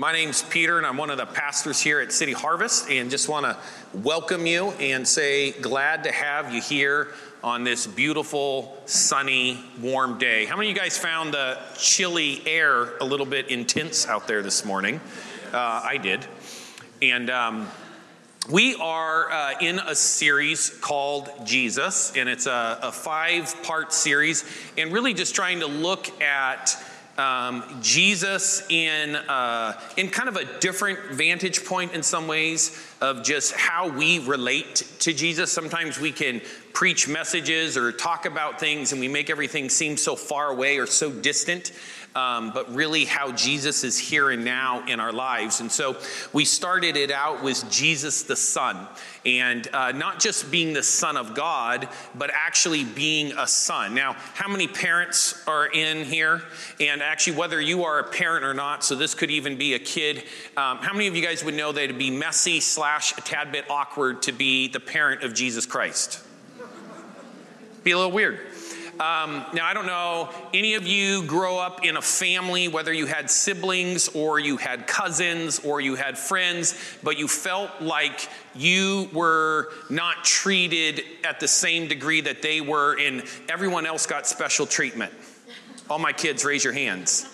My name's Peter, and I'm one of the pastors here at City Harvest, and just want to welcome you and say glad to have you here on this beautiful, sunny, warm day. How many of you guys found the chilly air a little bit intense out there this morning? Uh, I did. And um, we are uh, in a series called Jesus, and it's a, a five part series, and really just trying to look at um, Jesus in, uh, in kind of a different vantage point in some ways of just how we relate to Jesus. Sometimes we can preach messages or talk about things and we make everything seem so far away or so distant um, but really how Jesus is here and now in our lives. And so we started it out with Jesus the Son, and uh, not just being the Son of God, but actually being a son. Now, how many parents are in here? And actually, whether you are a parent or not, so this could even be a kid, um, how many of you guys would know that it'd be messy slash a tad bit awkward to be the parent of Jesus Christ? Be a little weird. Um, now, I don't know, any of you grow up in a family, whether you had siblings or you had cousins or you had friends, but you felt like you were not treated at the same degree that they were, and everyone else got special treatment. All my kids, raise your hands.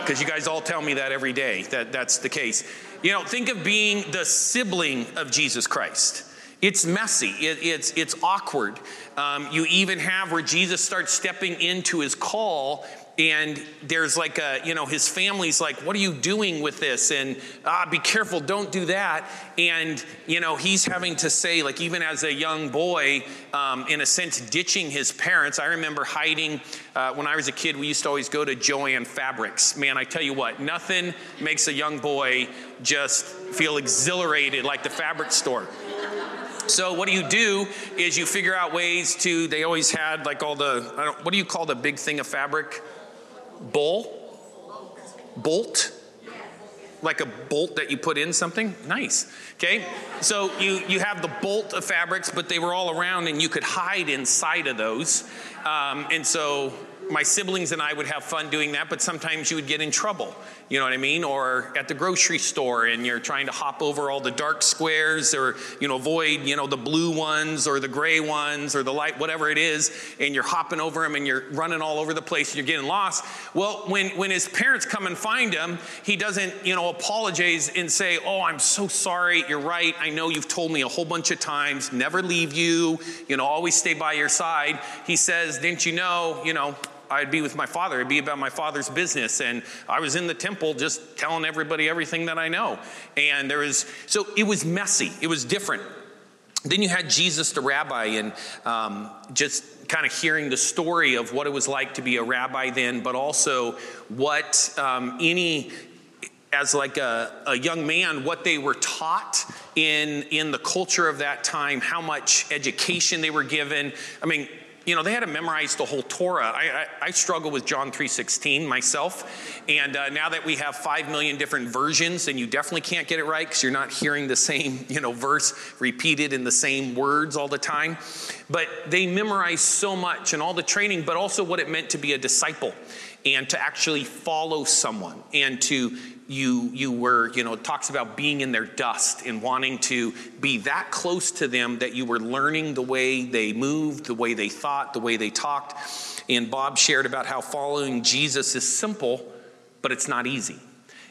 Because you guys all tell me that every day, that that's the case. You know, think of being the sibling of Jesus Christ. It's messy, it, it's, it's awkward. Um, you even have where Jesus starts stepping into his call and there's like a you know his family's like what are you doing with this? And ah be careful. Don't do that. And you know he's having to say like even as a young boy um, in a sense ditching his parents. I remember hiding uh, when i was a kid we used to always go to joann fabrics. Man i tell you what nothing makes a young boy just feel exhilarated like the fabric store so what do you do is you figure out ways to, they always had like all the, what do you call the big thing of fabric? Bowl? Bolt? Like a bolt that you put in something? Nice. Okay? So you, you have the bolt of fabrics, but they were all around and you could hide inside of those. Um, and so my siblings and I would have fun doing that, but sometimes you would get in trouble. You know what I mean? Or at the grocery store and you're trying to hop over all the dark squares or, you know, avoid, you know, the blue ones or the gray ones or the light, whatever it is, and you're hopping over them and you're running all over the place and you're getting lost. Well, when, when his parents come and find him, he doesn't, you know, apologize and say, Oh, I'm so sorry. You're right. I know you've told me a whole bunch of times, never leave you, you know, always stay by your side. He says, Didn't you know, you know, I'd be with my father. It'd be about my father's business. And I was in the temple just telling everybody everything that I know. And there was, so it was messy, it was different. Then you had Jesus the rabbi, and um, just kind of hearing the story of what it was like to be a rabbi then, but also what um, any as like a, a, young man what they were taught in in the culture of that time how much education they were given i mean you know, they had to memorize the whole Torah. I, I, I struggle with John 3.16 myself. And uh, now that we have 5 million different versions, and you definitely can't get it right because you're not hearing the same, you know, verse repeated in the same words all the time. But they memorized so much and all the training, but also what it meant to be a disciple and to actually follow someone and to you you were you know talks about being in their dust and wanting to be that close to them that you were learning the way they moved the way they thought the way they talked. And bob shared about how following jesus is simple but it's not easy.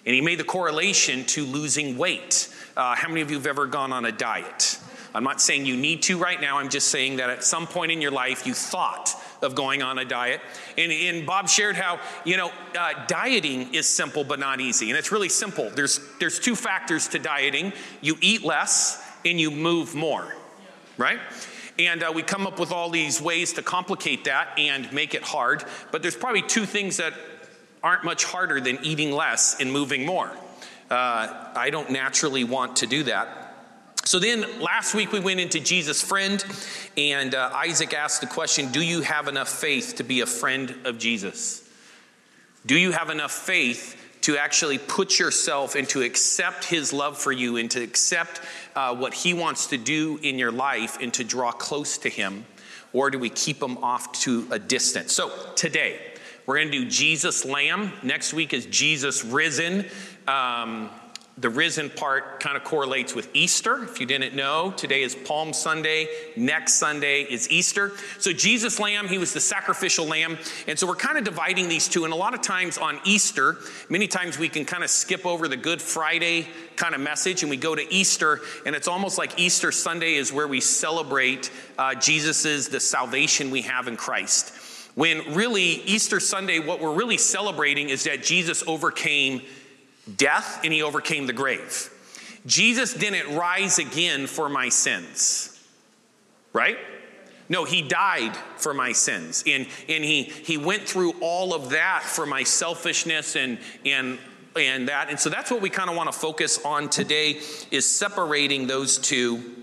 And he made the correlation to losing weight. Uh, how many of you have ever gone on a diet? I'm not saying you need to right now. I'm just saying that at some point in your life you thought of going on a diet. And, and Bob shared how, you know, uh, dieting is simple but not easy. And it's really simple. There's, there's two factors to dieting you eat less and you move more, right? And uh, we come up with all these ways to complicate that and make it hard. But there's probably two things that aren't much harder than eating less and moving more. Uh, I don't naturally want to do that. So then last week we went into Jesus' friend, and uh, Isaac asked the question Do you have enough faith to be a friend of Jesus? Do you have enough faith to actually put yourself and to accept his love for you and to accept uh, what he wants to do in your life and to draw close to him? Or do we keep him off to a distance? So today, we're going to do Jesus Lamb. Next week is Jesus Risen. Um, the risen part kind of correlates with Easter. If you didn't know, today is Palm Sunday. Next Sunday is Easter. So, Jesus' lamb, he was the sacrificial lamb. And so, we're kind of dividing these two. And a lot of times on Easter, many times we can kind of skip over the Good Friday kind of message and we go to Easter. And it's almost like Easter Sunday is where we celebrate uh, Jesus's, the salvation we have in Christ. When really, Easter Sunday, what we're really celebrating is that Jesus overcame death and he overcame the grave. Jesus didn't rise again for my sins, right? No, he died for my sins. And, and he, he went through all of that for my selfishness and, and, and that. And so that's what we kind of want to focus on today is separating those two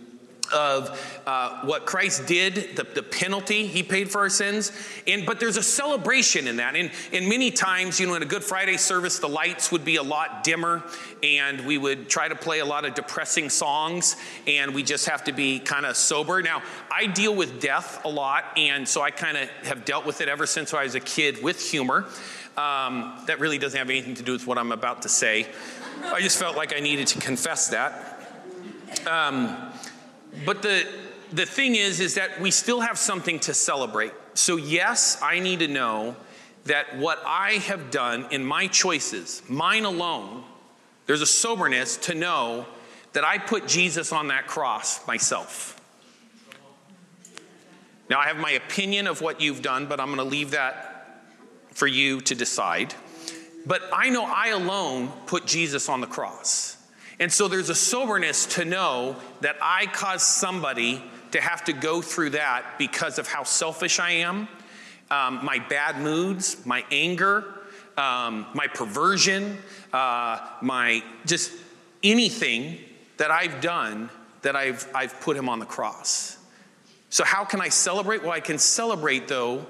of uh, what Christ did, the, the penalty he paid for our sins. And, but there's a celebration in that. And, and many times, you know, in a Good Friday service, the lights would be a lot dimmer and we would try to play a lot of depressing songs and we just have to be kind of sober. Now, I deal with death a lot, and so I kind of have dealt with it ever since I was a kid with humor. Um, that really doesn't have anything to do with what I'm about to say. I just felt like I needed to confess that. Um, but the, the thing is, is that we still have something to celebrate. So, yes, I need to know that what I have done in my choices, mine alone, there's a soberness to know that I put Jesus on that cross myself. Now, I have my opinion of what you've done, but I'm going to leave that for you to decide. But I know I alone put Jesus on the cross. And so there's a soberness to know that I caused somebody to have to go through that because of how selfish I am, um, my bad moods, my anger, um, my perversion, uh, my just anything that I've done that I've, I've put him on the cross. So, how can I celebrate? Well, I can celebrate though,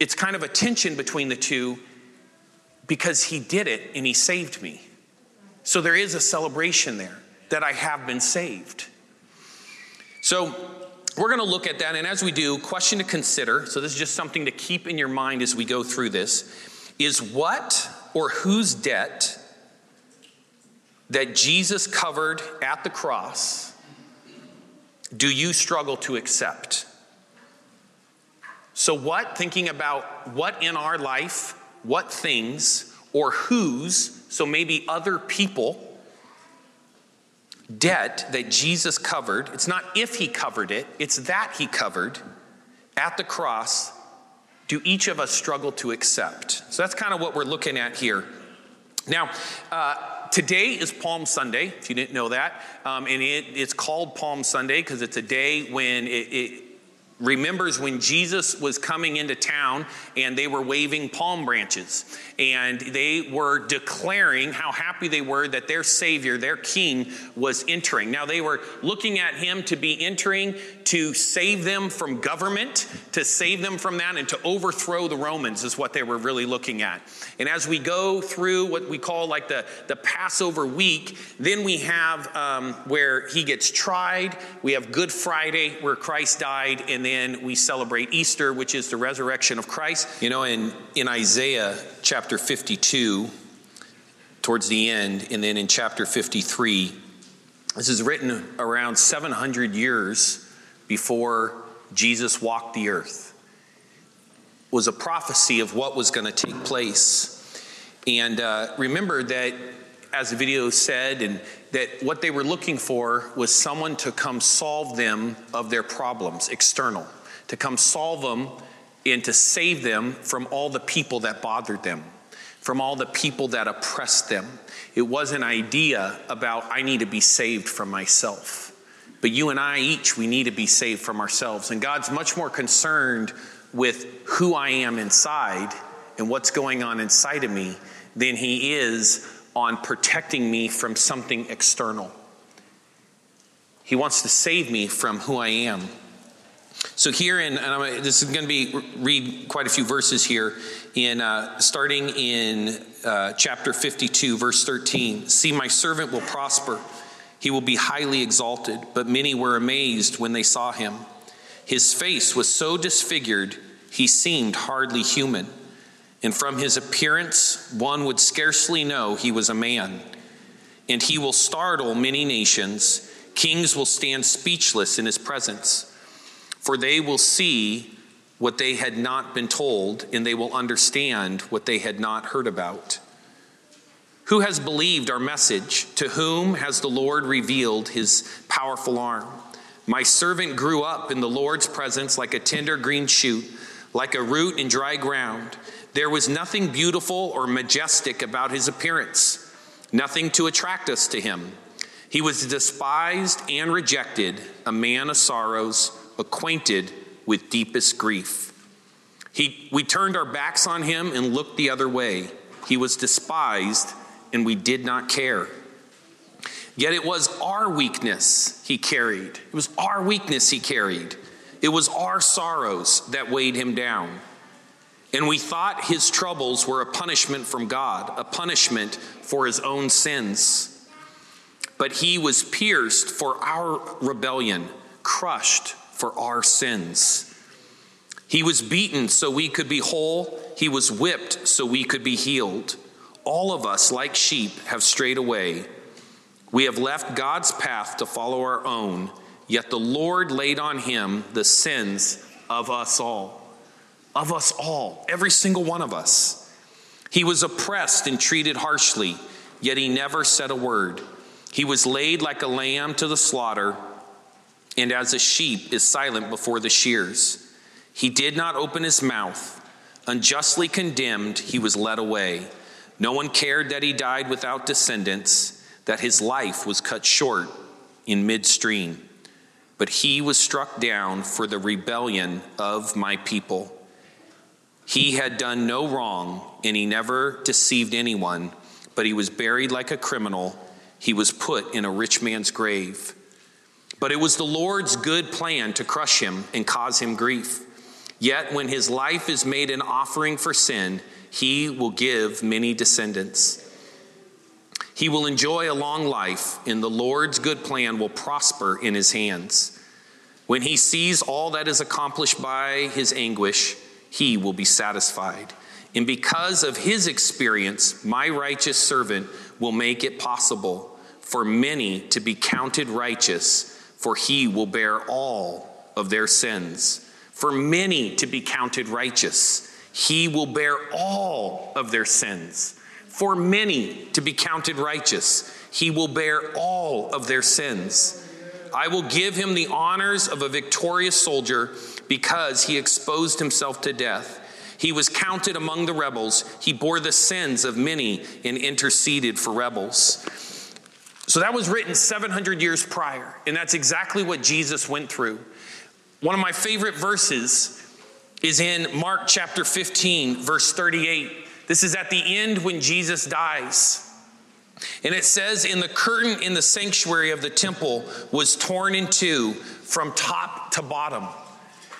it's kind of a tension between the two because he did it and he saved me. So there is a celebration there that I have been saved. So we're going to look at that. And as we do, question to consider so this is just something to keep in your mind as we go through this is what or whose debt that Jesus covered at the cross do you struggle to accept? So, what, thinking about what in our life, what things, or whose so maybe other people, debt that Jesus covered. It's not if he covered it, it's that he covered at the cross. Do each of us struggle to accept? So that's kind of what we're looking at here. Now, uh, today is Palm Sunday, if you didn't know that. Um, and it, it's called Palm Sunday because it's a day when it, it remembers when Jesus was coming into town and they were waving palm branches and they were declaring how happy they were that their Savior, their King, was entering. Now, they were looking at him to be entering to save them from government, to save them from that, and to overthrow the Romans, is what they were really looking at. And as we go through what we call like the, the Passover week, then we have um, where he gets tried, we have Good Friday, where Christ died, and then we celebrate Easter, which is the resurrection of Christ. You know, in, in Isaiah chapter 52, towards the end, and then in chapter 53, this is written around 700 years before Jesus walked the earth. Was a prophecy of what was going to take place. And uh, remember that, as the video said, and that what they were looking for was someone to come solve them of their problems, external, to come solve them and to save them from all the people that bothered them, from all the people that oppressed them. It was an idea about, I need to be saved from myself. But you and I each, we need to be saved from ourselves. And God's much more concerned with who I am inside and what's going on inside of me than He is on protecting me from something external. He wants to save me from who I am. So here in, and this is going to be read quite a few verses here in uh, starting in uh, chapter 52, verse 13. See, my servant will prosper. He will be highly exalted, but many were amazed when they saw him. His face was so disfigured, he seemed hardly human. and from his appearance one would scarcely know he was a man. And he will startle many nations. Kings will stand speechless in his presence, for they will see what they had not been told, and they will understand what they had not heard about. Who has believed our message? To whom has the Lord revealed his powerful arm? My servant grew up in the Lord's presence like a tender green shoot, like a root in dry ground. There was nothing beautiful or majestic about his appearance, nothing to attract us to him. He was despised and rejected, a man of sorrows, acquainted with deepest grief. He, we turned our backs on him and looked the other way. He was despised, and we did not care. Yet it was our weakness he carried. It was our weakness he carried. It was our sorrows that weighed him down. And we thought his troubles were a punishment from God, a punishment for his own sins. But he was pierced for our rebellion, crushed for our sins. He was beaten so we could be whole, he was whipped so we could be healed. All of us, like sheep, have strayed away. We have left God's path to follow our own, yet the Lord laid on him the sins of us all of us all, every single one of us. He was oppressed and treated harshly, yet he never said a word. He was laid like a lamb to the slaughter, and as a sheep is silent before the shears. He did not open his mouth. Unjustly condemned, he was led away. No one cared that he died without descendants, that his life was cut short in midstream. But he was struck down for the rebellion of my people. He had done no wrong, and he never deceived anyone, but he was buried like a criminal. He was put in a rich man's grave. But it was the Lord's good plan to crush him and cause him grief. Yet when his life is made an offering for sin, he will give many descendants. He will enjoy a long life, and the Lord's good plan will prosper in his hands. When he sees all that is accomplished by his anguish, he will be satisfied. And because of his experience, my righteous servant will make it possible for many to be counted righteous, for he will bear all of their sins. For many to be counted righteous, he will bear all of their sins. For many to be counted righteous, he will bear all of their sins. I will give him the honors of a victorious soldier because he exposed himself to death. He was counted among the rebels. He bore the sins of many and interceded for rebels. So that was written 700 years prior, and that's exactly what Jesus went through. One of my favorite verses is in Mark chapter 15, verse 38. This is at the end when Jesus dies. And it says, In the curtain in the sanctuary of the temple was torn in two from top to bottom.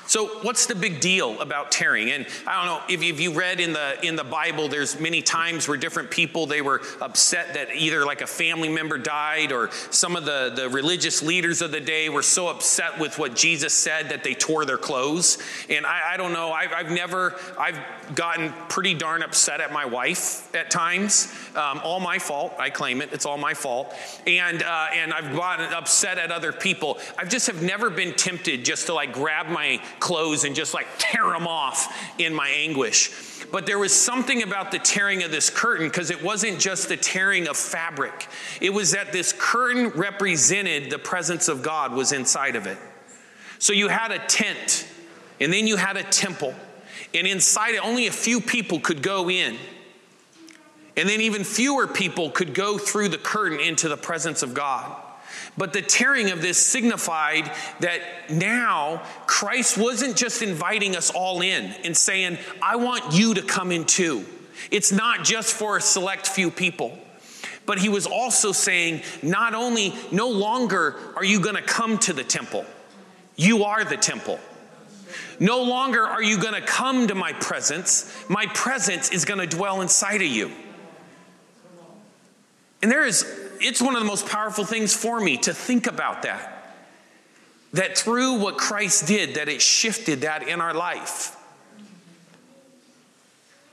So, what's the big deal about tearing? And I don't know if, if you read in the in the Bible, there's many times where different people they were upset that either like a family member died or some of the, the religious leaders of the day were so upset with what Jesus said that they tore their clothes. And I, I don't know, I've, I've never, I've gotten pretty darn upset at my wife at times. Um, all my fault, I claim it, it's all my fault. And, uh, and I've gotten upset at other people. I just have never been tempted just to like grab my clothes and just like tear them off in my anguish. But there was something about the tearing of this curtain because it wasn't just the tearing of fabric. It was that this curtain represented the presence of God was inside of it. So you had a tent, and then you had a temple. And inside it, only a few people could go in. And then even fewer people could go through the curtain into the presence of God. But the tearing of this signified that now Christ wasn't just inviting us all in and saying, I want you to come in too. It's not just for a select few people. But he was also saying, not only, no longer are you going to come to the temple, you are the temple. No longer are you going to come to my presence, my presence is going to dwell inside of you. And there is it's one of the most powerful things for me to think about that. That through what Christ did, that it shifted that in our life.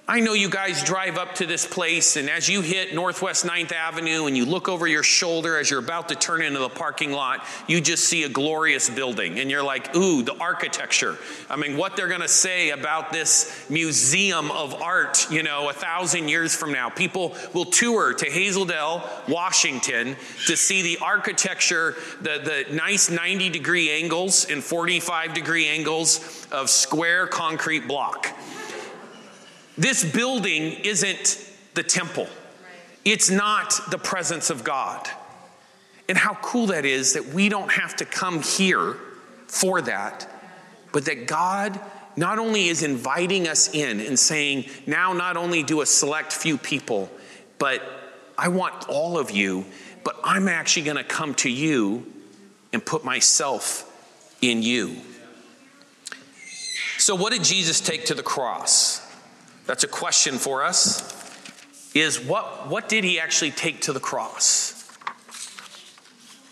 I know you guys drive up to this place, and as you hit Northwest 9th Avenue and you look over your shoulder as you're about to turn into the parking lot, you just see a glorious building. And you're like, ooh, the architecture. I mean, what they're going to say about this museum of art, you know, a thousand years from now. People will tour to Hazel Dell, Washington to see the architecture, the, the nice 90 degree angles and 45 degree angles of square concrete block. This building isn't the temple, it's not the presence of God. And how cool that is that we don't have to come here for that, but that God not only is inviting us in and saying, now not only do a select few people, but I want all of you, but I'm actually going to come to you and put myself in you. So, what did Jesus take to the cross? That's a question for us. Is what, what did he actually take to the cross?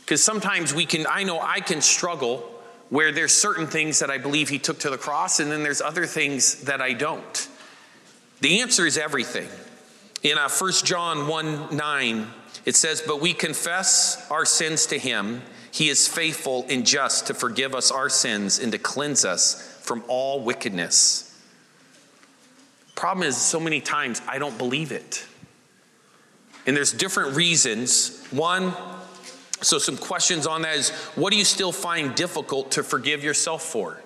Because sometimes we can, I know I can struggle where there's certain things that I believe he took to the cross, and then there's other things that I don't. The answer is everything. In uh, 1 John 1 9, it says, But we confess our sins to him. He is faithful and just to forgive us our sins and to cleanse us from all wickedness. Problem is, so many times I don't believe it. And there's different reasons. One, so some questions on that is what do you still find difficult to forgive yourself for?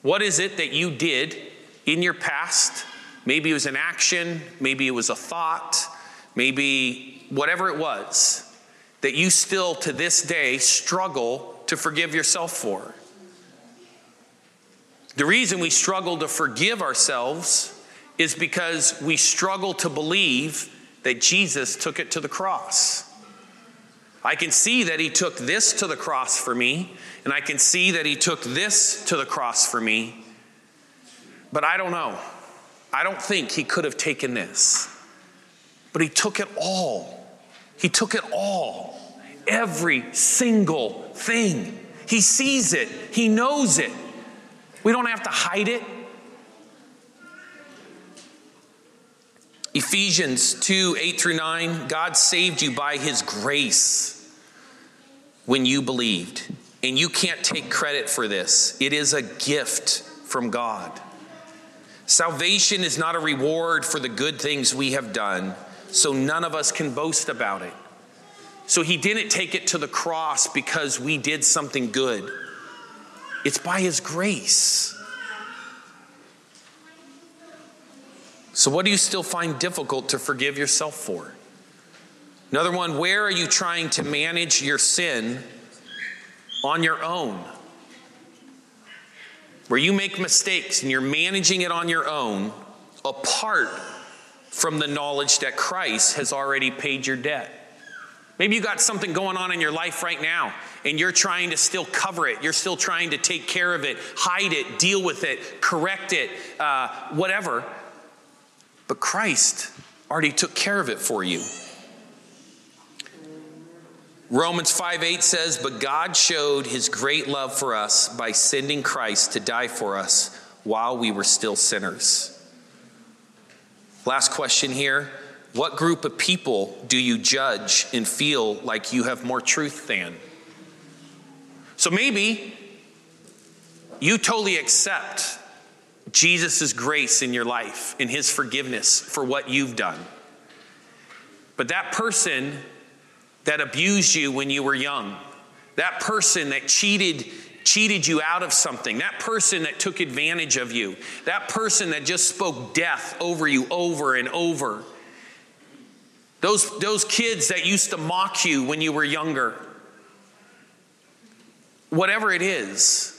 What is it that you did in your past? Maybe it was an action, maybe it was a thought, maybe whatever it was that you still to this day struggle to forgive yourself for. The reason we struggle to forgive ourselves is because we struggle to believe that Jesus took it to the cross. I can see that he took this to the cross for me, and I can see that he took this to the cross for me, but I don't know. I don't think he could have taken this. But he took it all. He took it all. Every single thing. He sees it, he knows it. We don't have to hide it. Ephesians 2 8 through 9 God saved you by his grace when you believed. And you can't take credit for this, it is a gift from God. Salvation is not a reward for the good things we have done, so none of us can boast about it. So he didn't take it to the cross because we did something good. It's by His grace. So, what do you still find difficult to forgive yourself for? Another one, where are you trying to manage your sin on your own? Where you make mistakes and you're managing it on your own apart from the knowledge that Christ has already paid your debt. Maybe you got something going on in your life right now and you're trying to still cover it. You're still trying to take care of it, hide it, deal with it, correct it, uh, whatever. But Christ already took care of it for you. Romans 5 8 says, But God showed his great love for us by sending Christ to die for us while we were still sinners. Last question here. What group of people do you judge and feel like you have more truth than? So maybe you totally accept Jesus' grace in your life and his forgiveness for what you've done. But that person that abused you when you were young, that person that cheated cheated you out of something, that person that took advantage of you, that person that just spoke death over you over and over. Those, those kids that used to mock you when you were younger, whatever it is,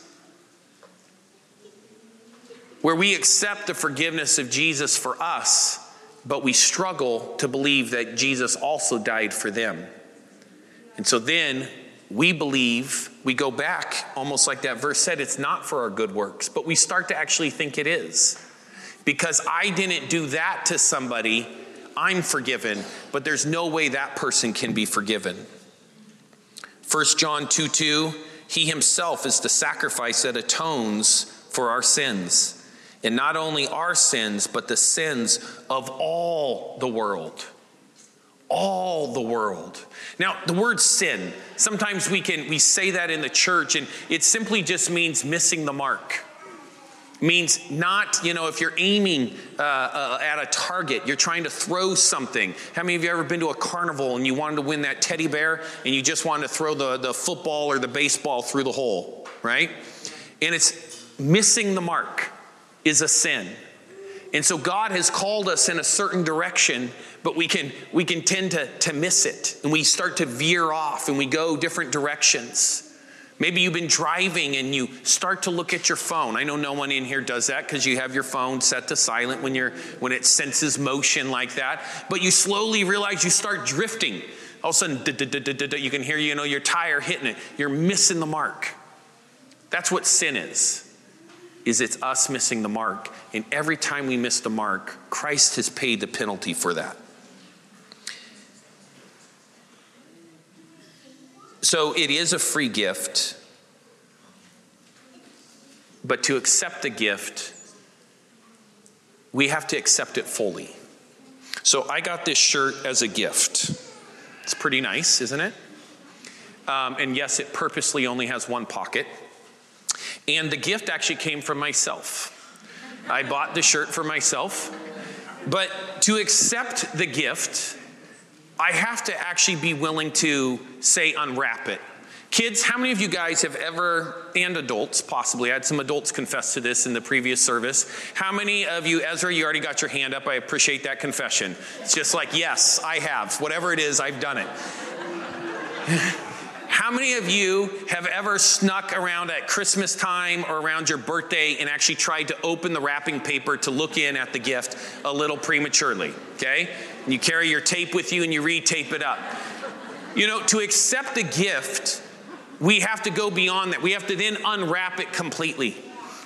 where we accept the forgiveness of Jesus for us, but we struggle to believe that Jesus also died for them. And so then we believe, we go back, almost like that verse said, it's not for our good works, but we start to actually think it is. Because I didn't do that to somebody, I'm forgiven, but there's no way that person can be forgiven. 1 John 2 2 he himself is the sacrifice that atones for our sins. And not only our sins, but the sins of all the world. All the world. Now, the word sin, sometimes we can we say that in the church, and it simply just means missing the mark means not, you know, if you're aiming uh, uh, at a target, you're trying to throw something. How many of you ever been to a carnival and you wanted to win that teddy bear and you just wanted to throw the, the football or the baseball through the hole, right? And it's missing the mark is a sin. And so God has called us in a certain direction, but we can we can tend to, to miss it and we start to veer off and we go different directions. Maybe you've been driving and you start to look at your phone. I know no one in here does that because you have your phone set to silent when you're when it senses motion like that. But you slowly realize you start drifting. All of a sudden, you can hear you know your tire hitting it. You're missing the mark. That's what sin is. Is it's us missing the mark, and every time we miss the mark, Christ has paid the penalty for that. So it is a free gift, but to accept the gift, we have to accept it fully. So I got this shirt as a gift. It's pretty nice, isn't it? Um, and yes, it purposely only has one pocket. And the gift actually came from myself. I bought the shirt for myself. But to accept the gift, I have to actually be willing to say unwrap it. Kids, how many of you guys have ever, and adults possibly, I had some adults confess to this in the previous service. How many of you, Ezra, you already got your hand up? I appreciate that confession. It's just like, yes, I have. Whatever it is, I've done it. How many of you have ever snuck around at Christmas time or around your birthday and actually tried to open the wrapping paper to look in at the gift a little prematurely? Okay? And you carry your tape with you and you re-tape it up. You know, to accept a gift, we have to go beyond that. We have to then unwrap it completely.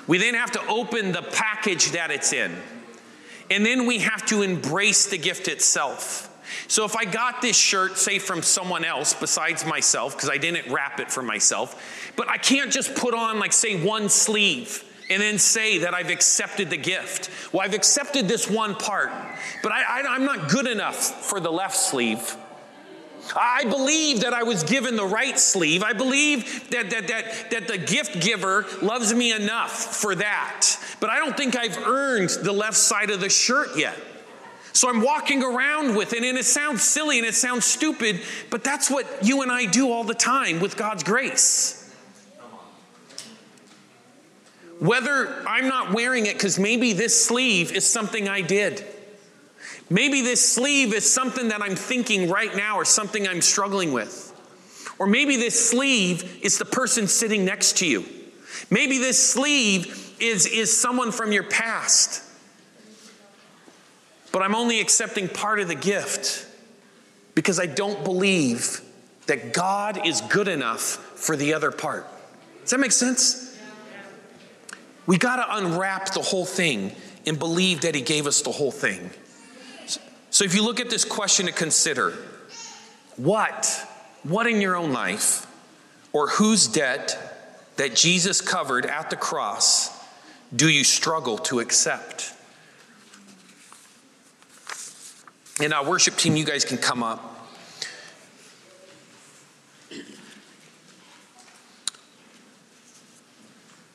We then have to open the package that it's in. And then we have to embrace the gift itself. So if I got this shirt, say from someone else besides myself, because I didn't wrap it for myself, but I can't just put on, like, say, one sleeve and then say that I've accepted the gift. Well, I've accepted this one part, but I, am not good enough for the left sleeve. I believe that I was given the right sleeve. I believe that, that, that, that the gift giver loves me enough for that. But I don't think I've earned the left side of the shirt yet. So I'm walking around with it, and it sounds silly and it sounds stupid, but that's what you and I do all the time with God's grace. Whether I'm not wearing it because maybe this sleeve is something I did. Maybe this sleeve is something that I'm thinking right now or something I'm struggling with. Or maybe this sleeve is the person sitting next to you. Maybe this sleeve is, is someone from your past but I'm only accepting part of the gift because I don't believe that God is good enough for the other part. Does that make sense? We got to unwrap the whole thing and believe that He gave us the whole thing. So if you look at this question to consider, what, what in your own life or whose debt that Jesus covered at the cross do you struggle to accept? And our worship team, you guys can come up.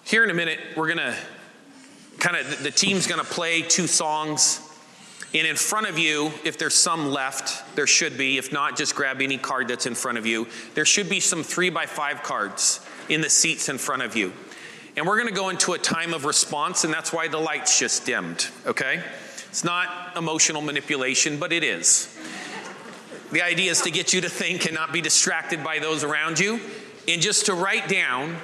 Here in a minute, we're going to kind of, the team's going to play two songs. And in front of you, if there's some left, there should be. If not, just grab any card that's in front of you. There should be some three by five cards in the seats in front of you. And we're going to go into a time of response, and that's why the lights just dimmed, okay? It's not emotional manipulation, but it is. The idea is to get you to think and not be distracted by those around you, and just to write down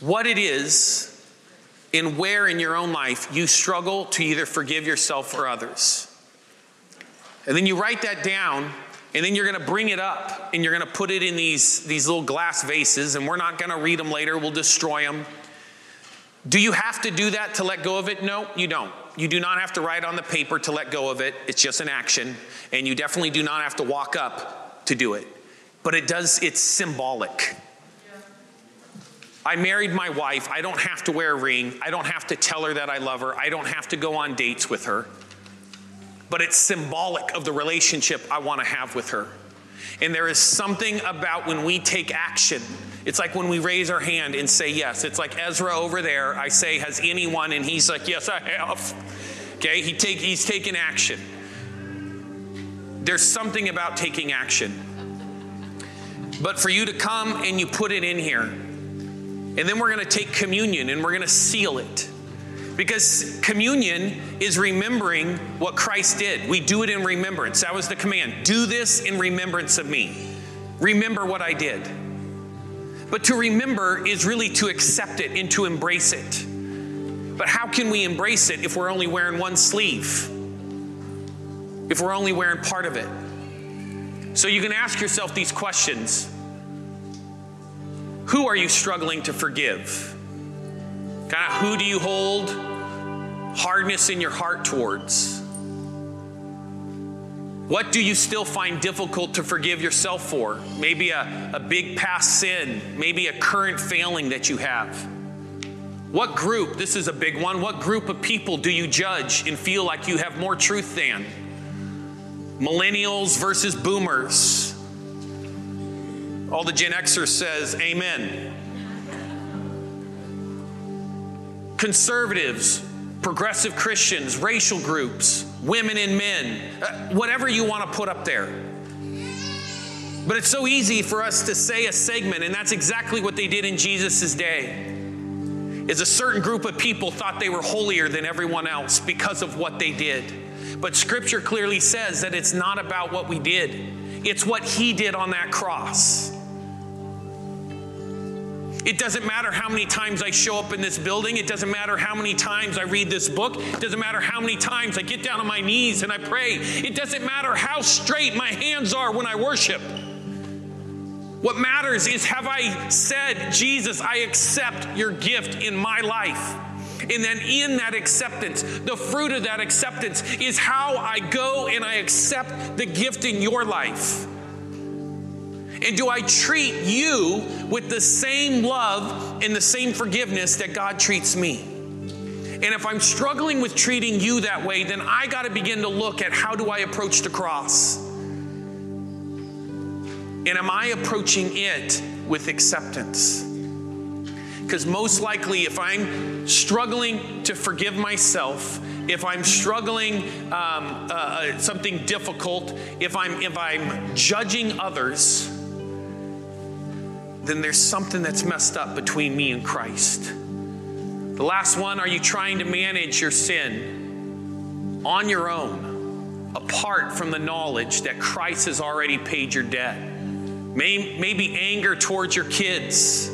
what it is and where in your own life you struggle to either forgive yourself or others. And then you write that down, and then you're going to bring it up and you're going to put it in these, these little glass vases, and we're not going to read them later, we'll destroy them. Do you have to do that to let go of it? No, you don't. You do not have to write on the paper to let go of it. It's just an action. And you definitely do not have to walk up to do it. But it does, it's symbolic. I married my wife. I don't have to wear a ring. I don't have to tell her that I love her. I don't have to go on dates with her. But it's symbolic of the relationship I want to have with her. And there is something about when we take action. It's like when we raise our hand and say yes. It's like Ezra over there. I say, Has anyone? And he's like, Yes, I have. Okay, he take, he's taking action. There's something about taking action. But for you to come and you put it in here, and then we're going to take communion and we're going to seal it. Because communion is remembering what Christ did. We do it in remembrance. That was the command. Do this in remembrance of me. Remember what I did. But to remember is really to accept it and to embrace it. But how can we embrace it if we're only wearing one sleeve? If we're only wearing part of it? So you can ask yourself these questions Who are you struggling to forgive? Kind of who do you hold hardness in your heart towards? What do you still find difficult to forgive yourself for? Maybe a, a big past sin, maybe a current failing that you have. What group, this is a big one, what group of people do you judge and feel like you have more truth than? Millennials versus boomers. All the Gen Xers says, Amen. Conservatives, progressive Christians, racial groups, women and men, uh, whatever you want to put up there. But it's so easy for us to say a segment, and that's exactly what they did in Jesus' day. Is a certain group of people thought they were holier than everyone else because of what they did. But scripture clearly says that it's not about what we did, it's what he did on that cross. It doesn't matter how many times I show up in this building. It doesn't matter how many times I read this book. It doesn't matter how many times I get down on my knees and I pray. It doesn't matter how straight my hands are when I worship. What matters is have I said, Jesus, I accept your gift in my life? And then in that acceptance, the fruit of that acceptance is how I go and I accept the gift in your life. And do I treat you with the same love and the same forgiveness that God treats me? And if I'm struggling with treating you that way, then I got to begin to look at how do I approach the cross? And am I approaching it with acceptance? Because most likely, if I'm struggling to forgive myself, if I'm struggling um, uh, uh, something difficult, if I'm if I'm judging others, then there's something that's messed up between me and Christ. The last one: Are you trying to manage your sin on your own, apart from the knowledge that Christ has already paid your debt? Maybe anger towards your kids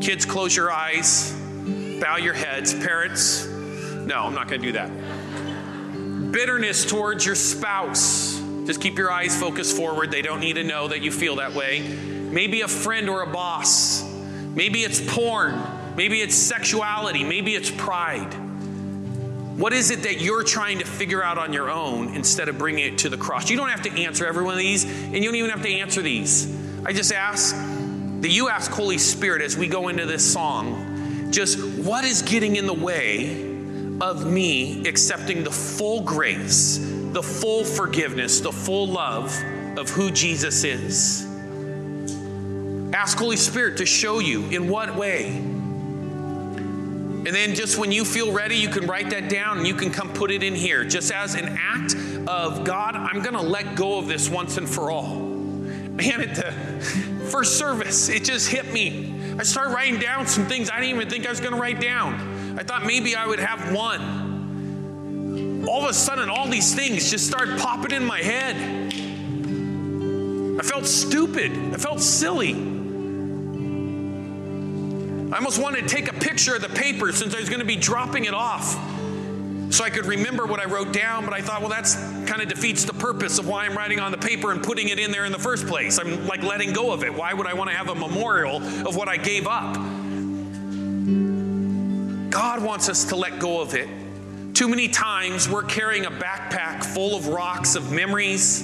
Kids, close your eyes, bow your heads. Parents, no, I'm not going to do that. Bitterness towards your spouse. Just keep your eyes focused forward. They don't need to know that you feel that way. Maybe a friend or a boss. Maybe it's porn. Maybe it's sexuality. Maybe it's pride. What is it that you're trying to figure out on your own instead of bringing it to the cross? You don't have to answer every one of these, and you don't even have to answer these. I just ask that you ask Holy Spirit as we go into this song, just what is getting in the way of me accepting the full grace, the full forgiveness, the full love of who Jesus is? Ask Holy Spirit to show you in what way. And then, just when you feel ready, you can write that down and you can come put it in here, just as an act of God, I'm going to let go of this once and for all. Man, at the first service, it just hit me. I started writing down some things I didn't even think I was going to write down. I thought maybe I would have one. All of a sudden, all these things just started popping in my head. I felt stupid. I felt silly. I almost wanted to take a picture of the paper since I was going to be dropping it off so I could remember what I wrote down, but I thought, well, that's kind of defeats the purpose of why I'm writing on the paper and putting it in there in the first place. I'm like letting go of it. Why would I want to have a memorial of what I gave up? God wants us to let go of it. Too many times we're carrying a backpack full of rocks, of memories,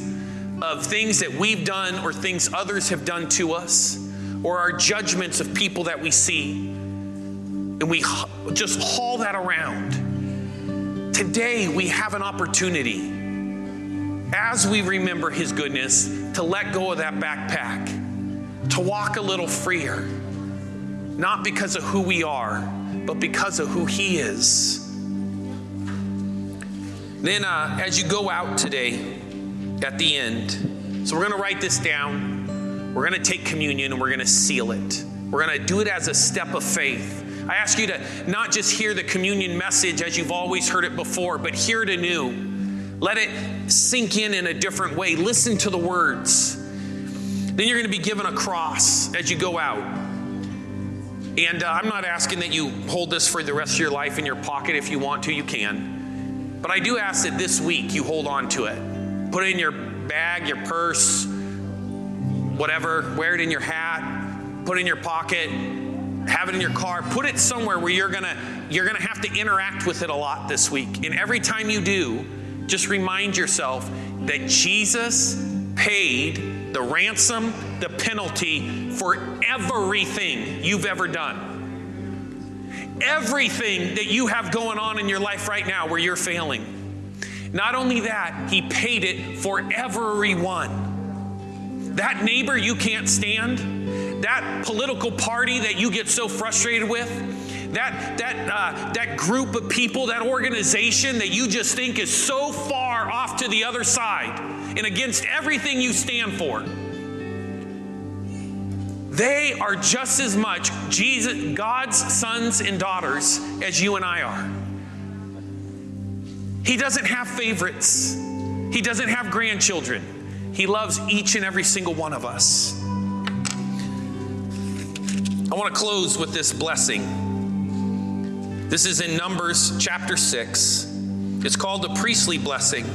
of things that we've done or things others have done to us. Or our judgments of people that we see. And we just haul that around. Today, we have an opportunity as we remember His goodness to let go of that backpack, to walk a little freer, not because of who we are, but because of who He is. Then, uh, as you go out today, at the end, so we're going to write this down. We're going to take communion and we're going to seal it. We're going to do it as a step of faith. I ask you to not just hear the communion message as you've always heard it before, but hear it anew. Let it sink in in a different way. Listen to the words. Then you're going to be given a cross as you go out. And uh, I'm not asking that you hold this for the rest of your life in your pocket. If you want to, you can. But I do ask that this week you hold on to it. Put it in your bag, your purse, whatever. Wear it in your hat. Put it in your pocket. Have it in your car. Put it somewhere where you're gonna you're gonna have to interact with it a lot this week. And every time you do, just remind yourself that Jesus paid the ransom, the penalty for everything you've ever done. Everything that you have going on in your life right now where you're failing. Not only that, he paid it for everyone. That neighbor you can't stand, that political party that you get so frustrated with, that, that, uh, that group of people, that organization that you just think is so far off to the other side and against everything you stand for. They are just as much Jesus, God's sons and daughters as you and I are. He doesn't have favorites. He doesn't have grandchildren. He loves each and every single one of us. I want to close with this blessing. This is in Numbers chapter 6. It's called the priestly blessing.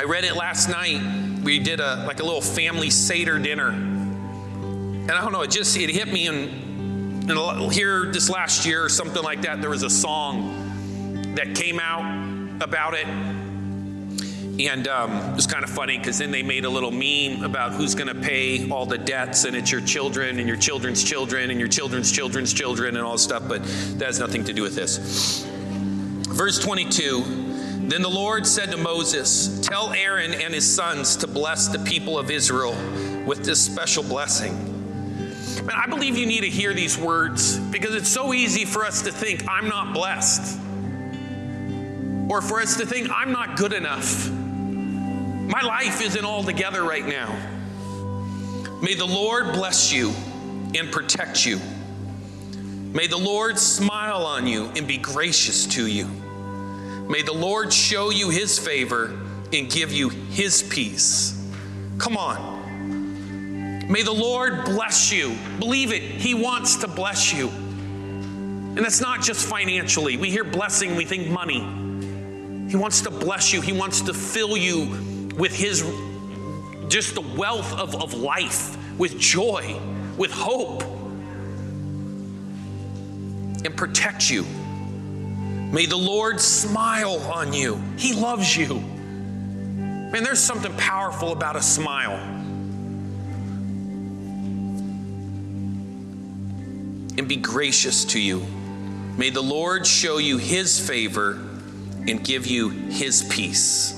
I read it last night. We did a like a little family Seder dinner. And I don't know, it just it hit me and, and here this last year or something like that, there was a song that came out about it and um, it was kind of funny because then they made a little meme about who's going to pay all the debts, and it's your children and your children's children and your children's children's children and all this stuff, but that has nothing to do with this. Verse 22 Then the Lord said to Moses, Tell Aaron and his sons to bless the people of Israel with this special blessing. Man, I believe you need to hear these words because it's so easy for us to think, I'm not blessed. Or for us to think, I'm not good enough. My life isn't all together right now. May the Lord bless you and protect you. May the Lord smile on you and be gracious to you. May the Lord show you his favor and give you his peace. Come on. May the Lord bless you. Believe it, he wants to bless you. And that's not just financially. We hear blessing, we think money. He wants to bless you, he wants to fill you with his just the wealth of, of life, with joy, with hope, and protect you. May the Lord smile on you. He loves you. Man, there's something powerful about a smile. And be gracious to you. May the Lord show you his favor and give you his peace.